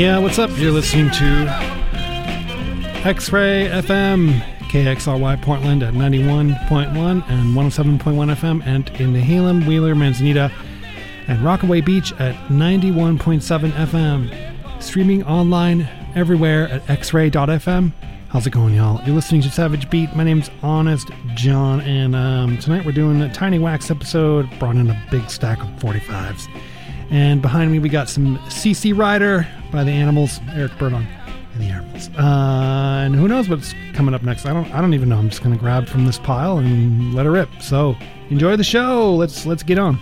Yeah, what's up? You're listening to X Ray FM, KXRY Portland at 91.1 and 107.1 FM, and in Nehalem, Wheeler, Manzanita, and Rockaway Beach at 91.7 FM. Streaming online everywhere at xray.fm. How's it going, y'all? You're listening to Savage Beat. My name's Honest John, and um, tonight we're doing a Tiny Wax episode. Brought in a big stack of 45s. And behind me, we got some See See Rider by the Animals, Eric Burdon and the Animals. Uh, and who knows what's coming up next? I don't. I don't even know. I'm just gonna grab from this pile and let it rip. So enjoy the show. Let's let's get on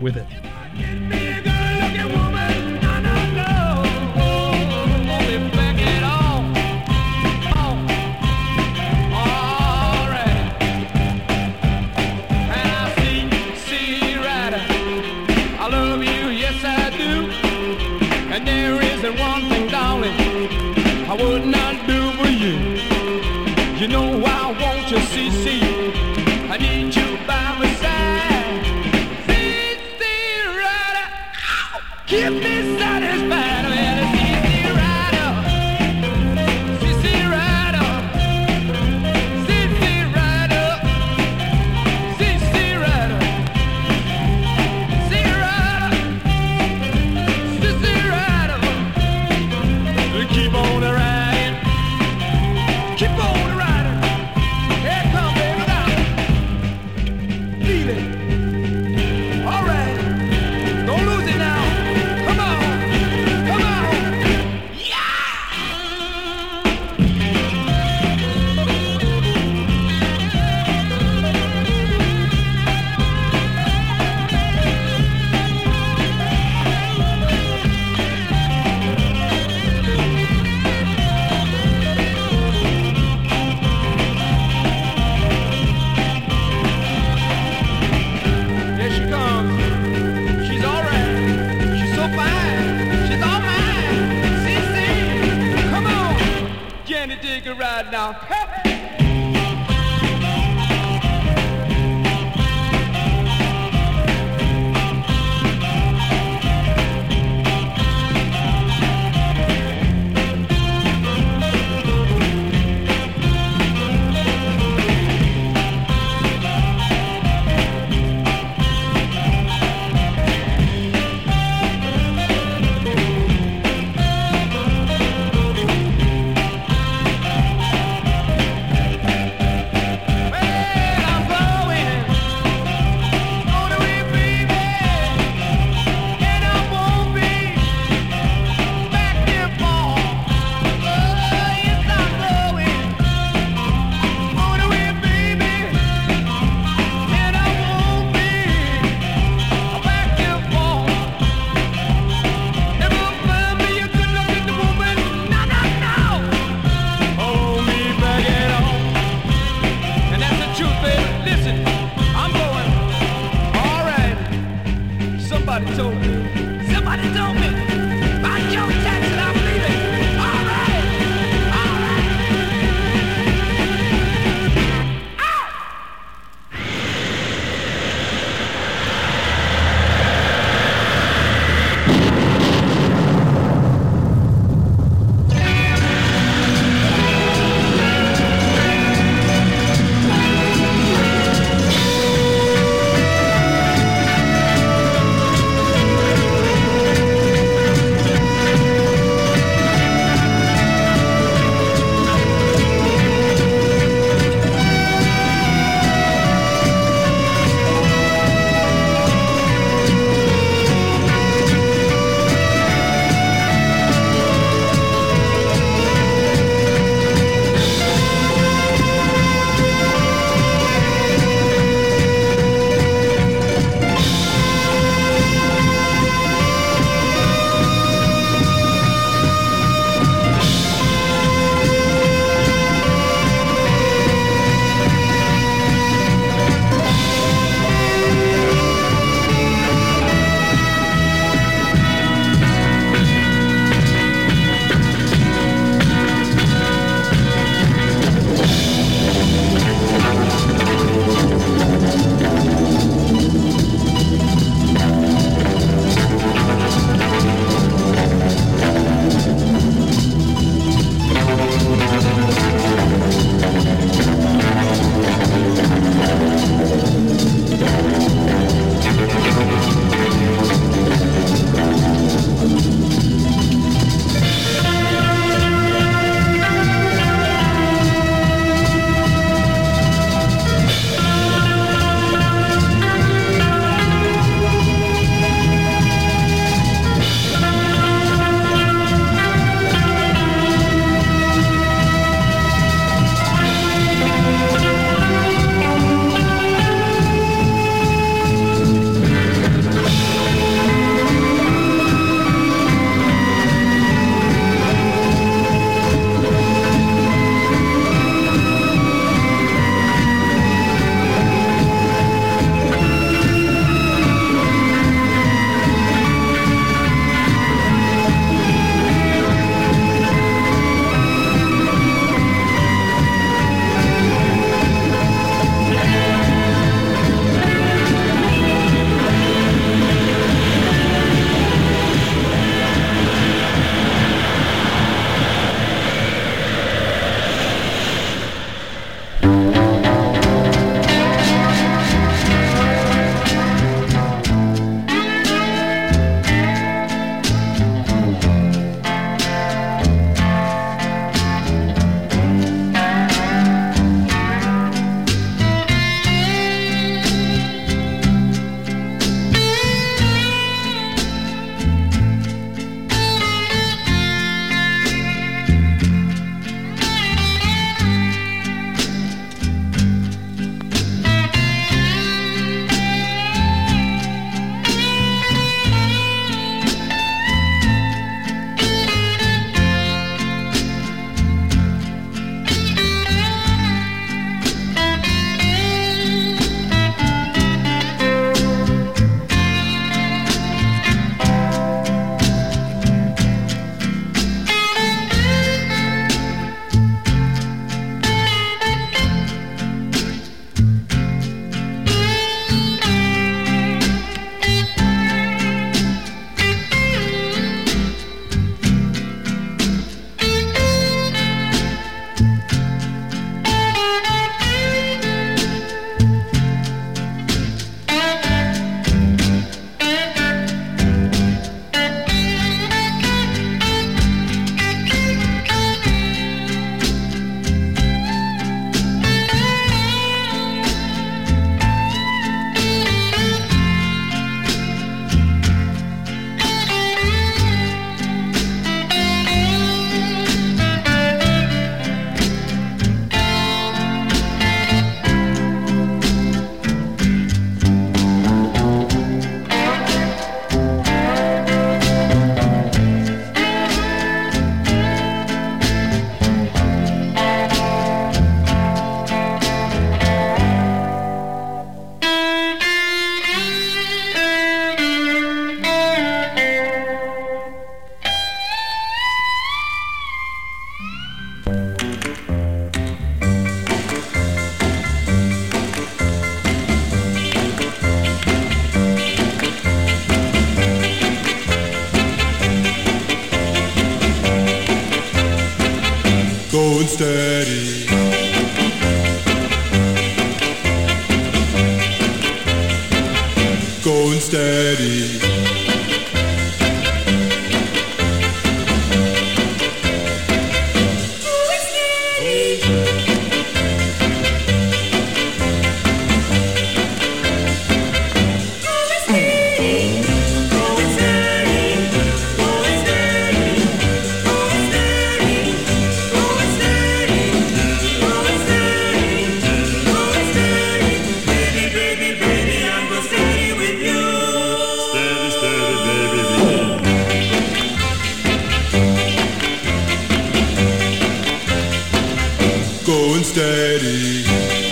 with it. Música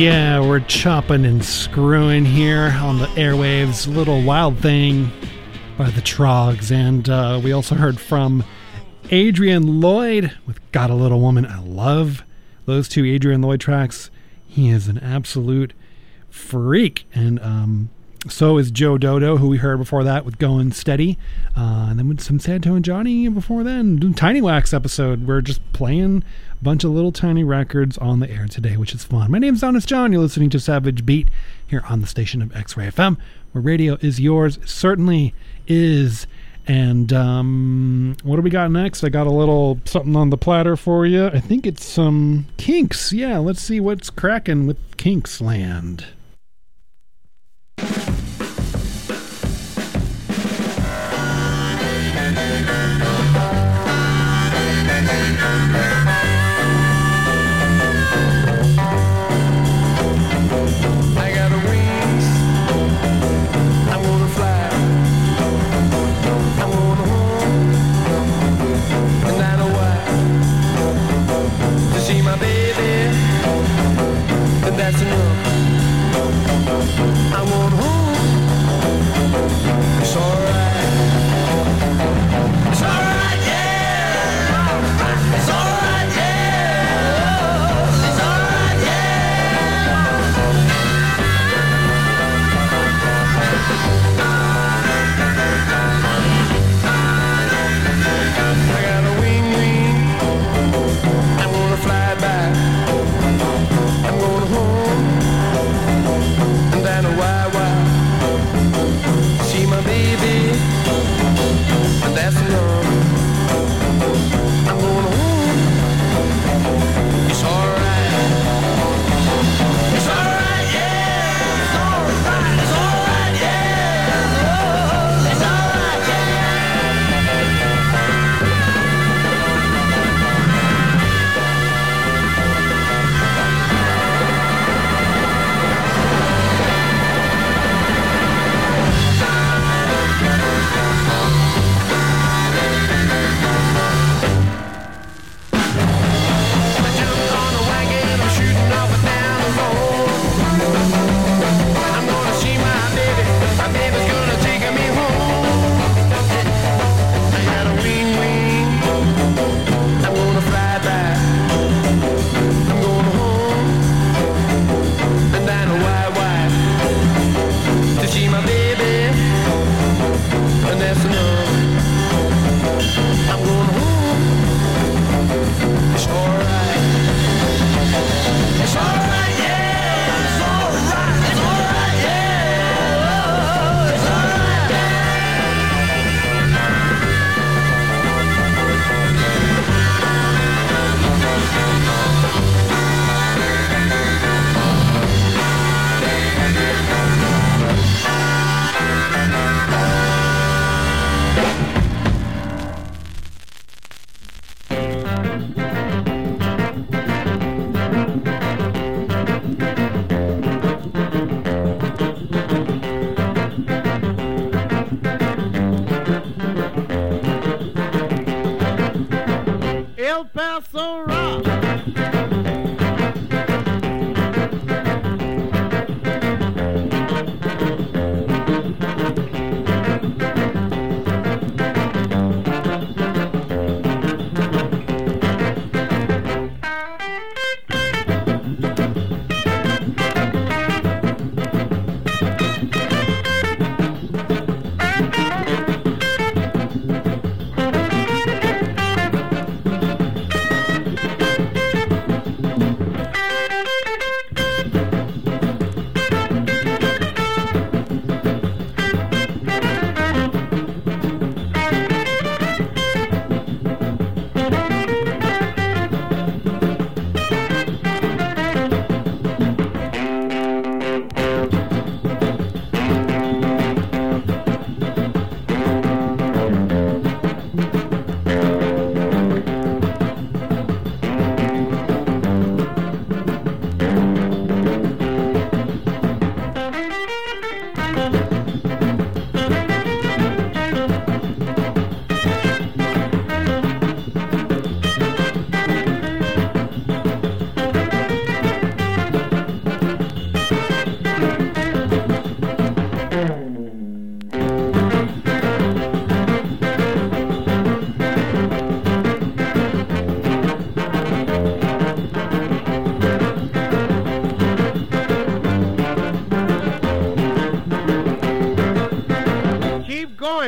Yeah, we're chopping and screwing here on the airwaves. Little Wild Thing by the Troggs. And uh, we also heard from Adrian Lloyd with Got a Little Woman. I love those two Adrian Lloyd tracks. He is an absolute freak. And um, so is Joe Dodo, who we heard before that with Going Steady. Uh, and then with some Santo and Johnny before then. Tiny Wax episode. We're just playing bunch of little tiny records on the air today, which is fun. My name's Honest John. You're listening to Savage Beat here on the station of X Ray FM, where radio is yours. Certainly is. And um, what do we got next? I got a little something on the platter for you. I think it's some Kinks. Yeah, let's see what's cracking with Kinks Land.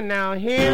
Now, here.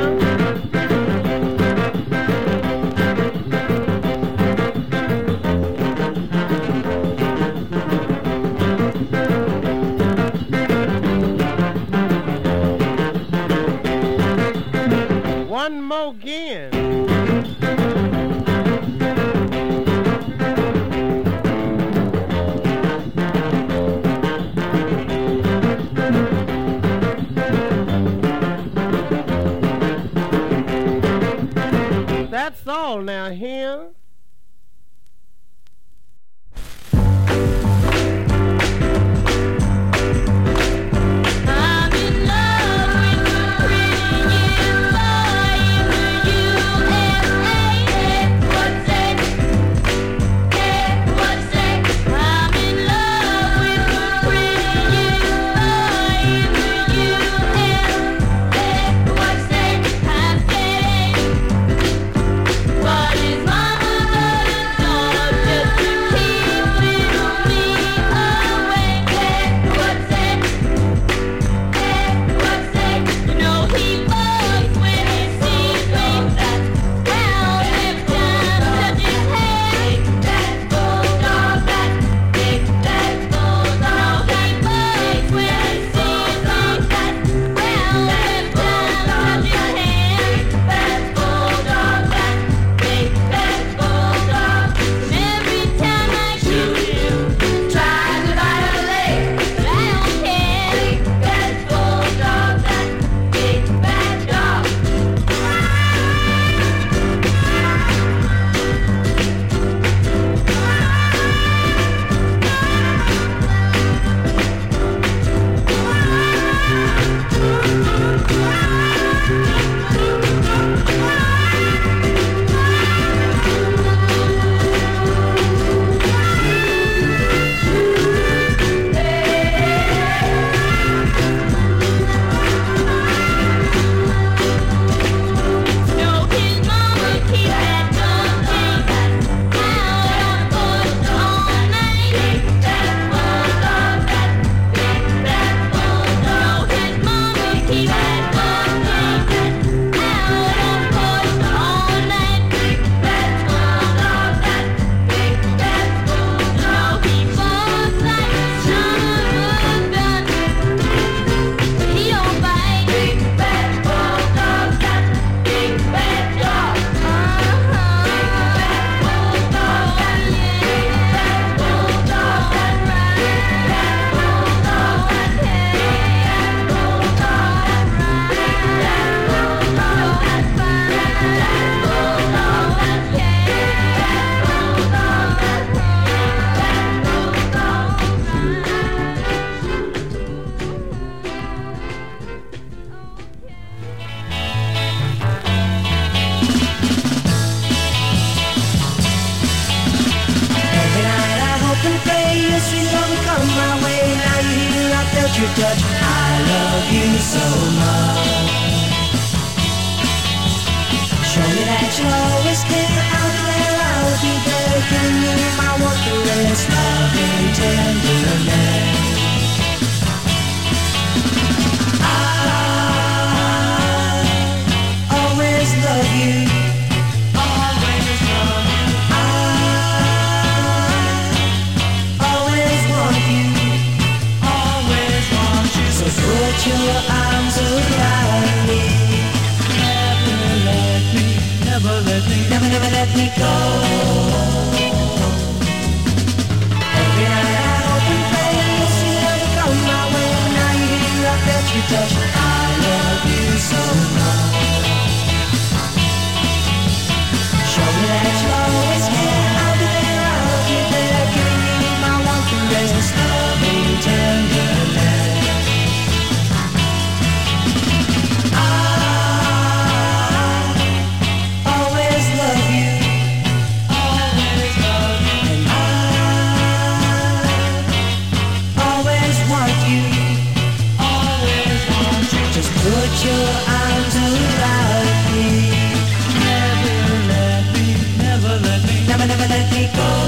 Never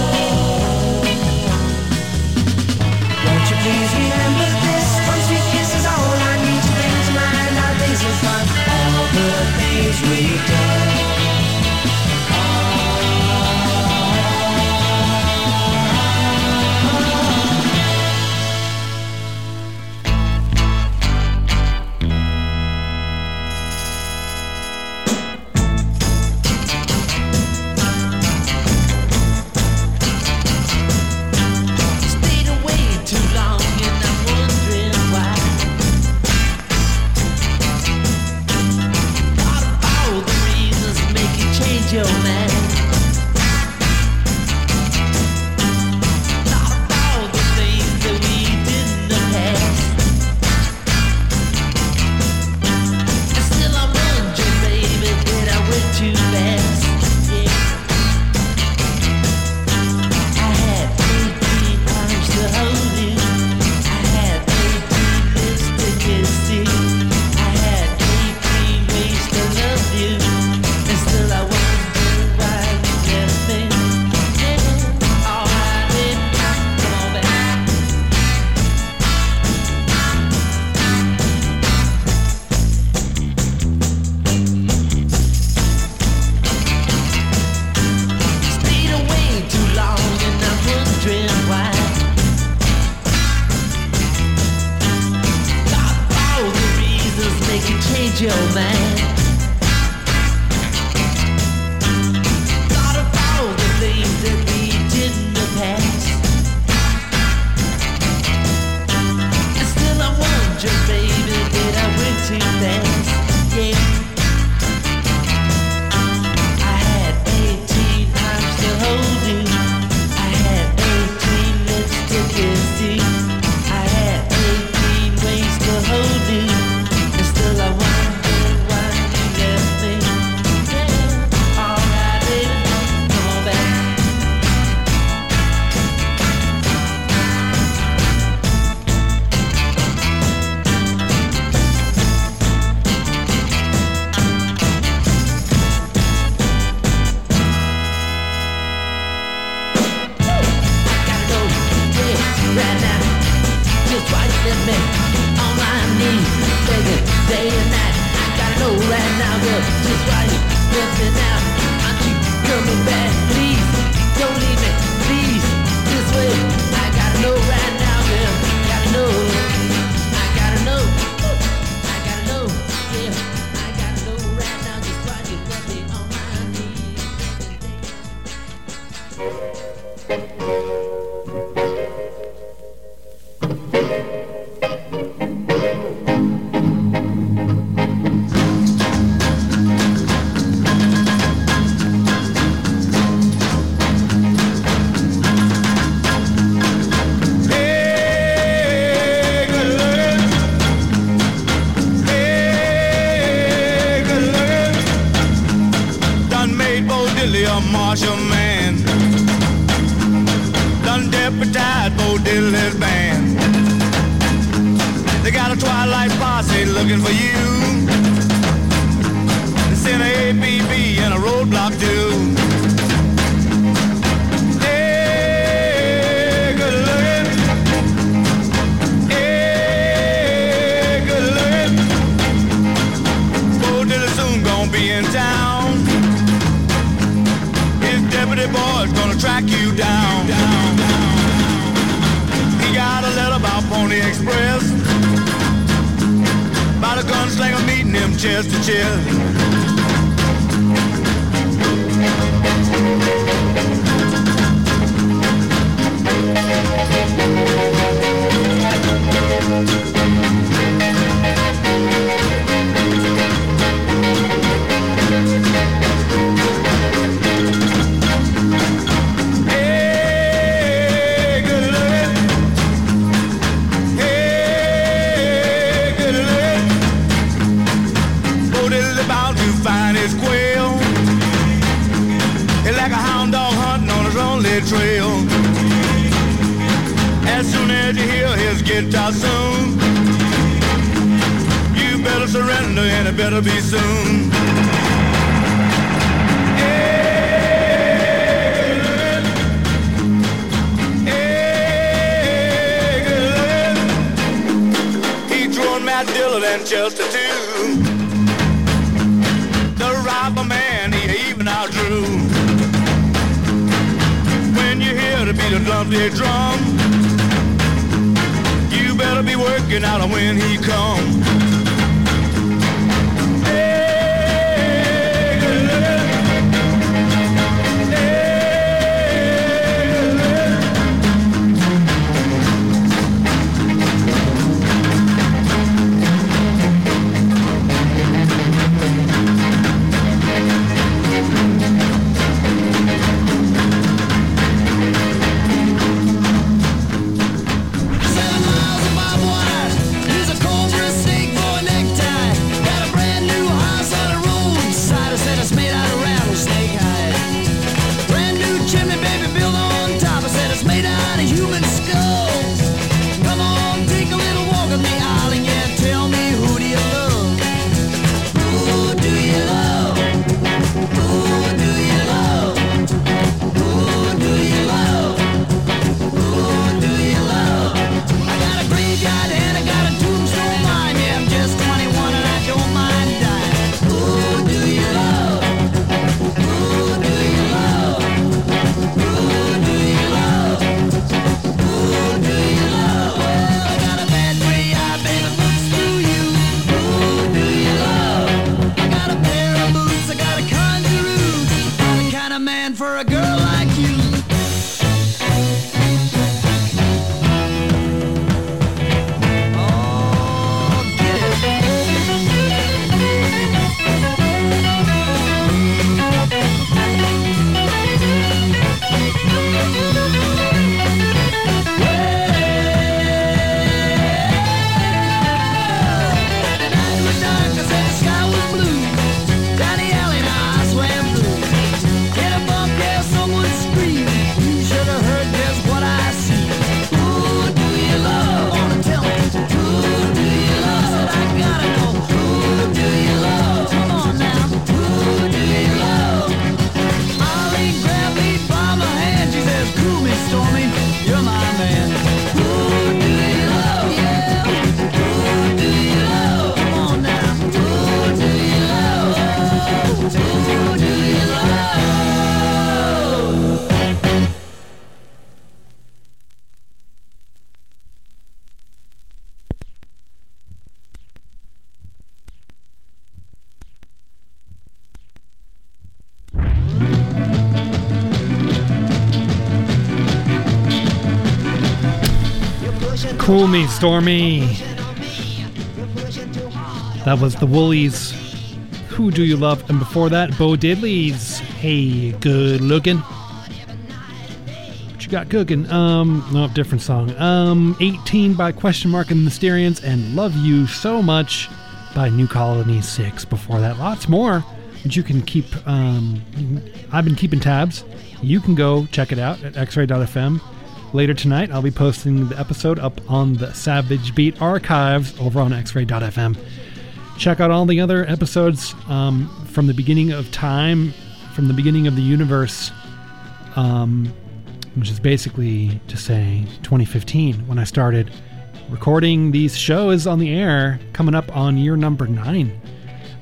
twilight posse looking for you. They sent an ABB and a roadblock too. Hey, good. Hey, good gonna be in town. His deputy boy's gonna track you down. down, down, down. He got a letter about Pony Express a gunslinger meeting him chest to chest. guitar soon. You better surrender and it better be soon. Dillard and Chester too. The robber man, he even outdrew. When you hear the beat of drums, they drum looking out when he comes. Me Stormy. That was the Woolies. Who Do You Love? And before that, Bo Diddley's Hey Good Looking. What you got cooking? Um, no, different song. Um, 18 by Question Mark and Mysterians and Love You So Much by New Colony 6. Before that, lots more. But you can keep, um, I've been keeping tabs. You can go check it out at xray.fm. Later tonight, I'll be posting the episode up on the Savage Beat archives over on xray.fm. Check out all the other episodes um, from the beginning of time, from the beginning of the universe, um, which is basically to say 2015 when I started recording these shows on the air, coming up on year number nine.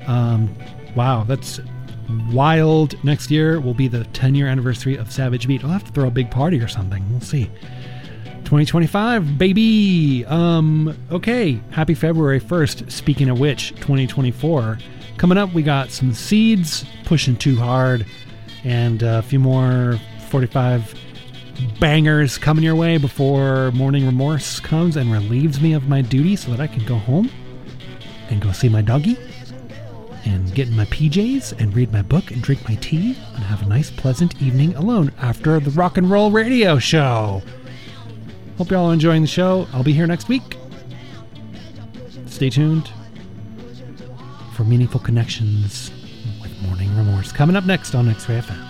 Um, wow, that's wild. Next year will be the 10 year anniversary of Savage Beat. I'll have to throw a big party or something. We'll see. 2025, baby. Um, okay, happy February 1st. Speaking of which, 2024. Coming up, we got some seeds pushing too hard and a few more 45 bangers coming your way before morning remorse comes and relieves me of my duty so that I can go home and go see my doggy and get in my PJs and read my book and drink my tea and have a nice, pleasant evening alone after the rock and roll radio show. Hope y'all are enjoying the show. I'll be here next week. Stay tuned for meaningful connections with Morning Remorse. Coming up next on X Ray FM.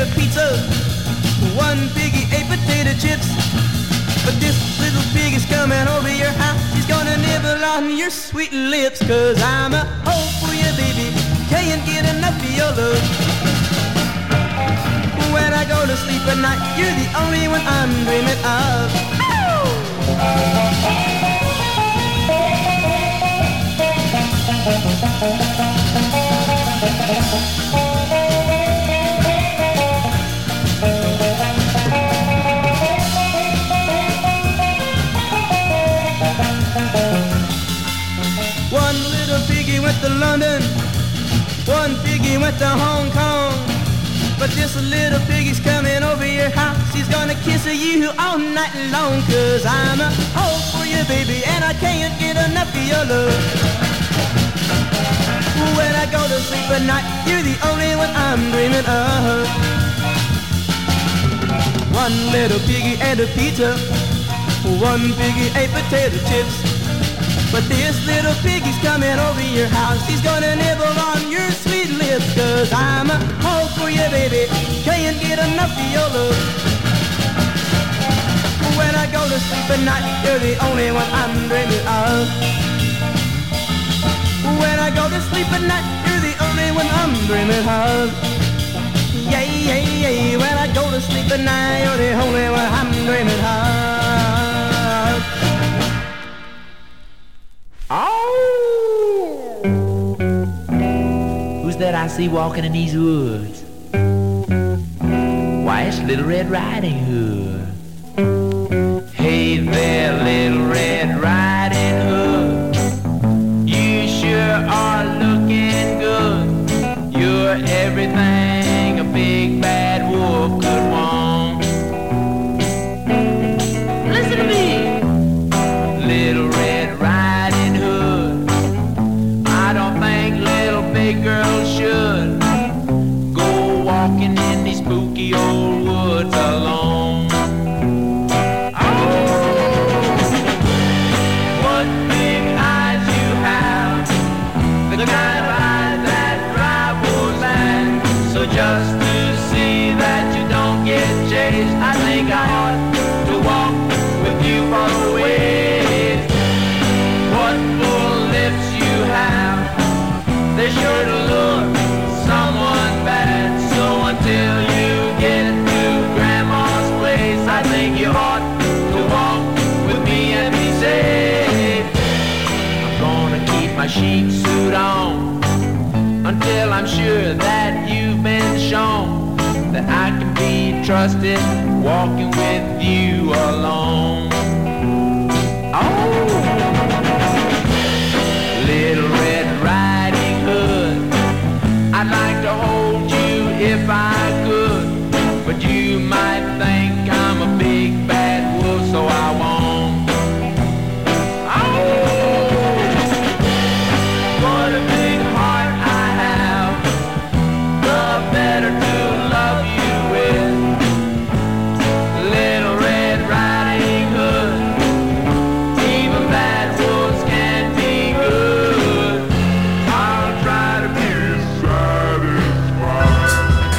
A pizza. One piggy ate potato chips. But this little pig is coming over your house. He's gonna nibble on your sweet lips. Cause I'm a hoe for you, baby. Can't get enough of your love. When I go to sleep at night, you're the only one I'm dreaming of. One went to London, one piggy went to Hong Kong. But this little piggy's coming over your house. He's gonna kiss you all night long. Cause I'm a hoe for you, baby, and I can't get enough of your love. When I go to sleep at night, you're the only one I'm dreaming of. One little piggy ate a pizza, one piggy ate potato chips. But this little piggy's coming over your house. He's gonna nibble on your sweet lips. Cause I'm a hoe for you, baby. Can't get enough of your love. When I go to sleep at night, you're the only one I'm dreaming of. When I go to sleep at night, you're the only one I'm dreaming of. Yeah, yeah, yeah. When I go to sleep at night, you're the only one I'm dreaming of. I see walking in these woods? Why, it's Little Red Riding Hood. Hey there, Little Red Riding trusted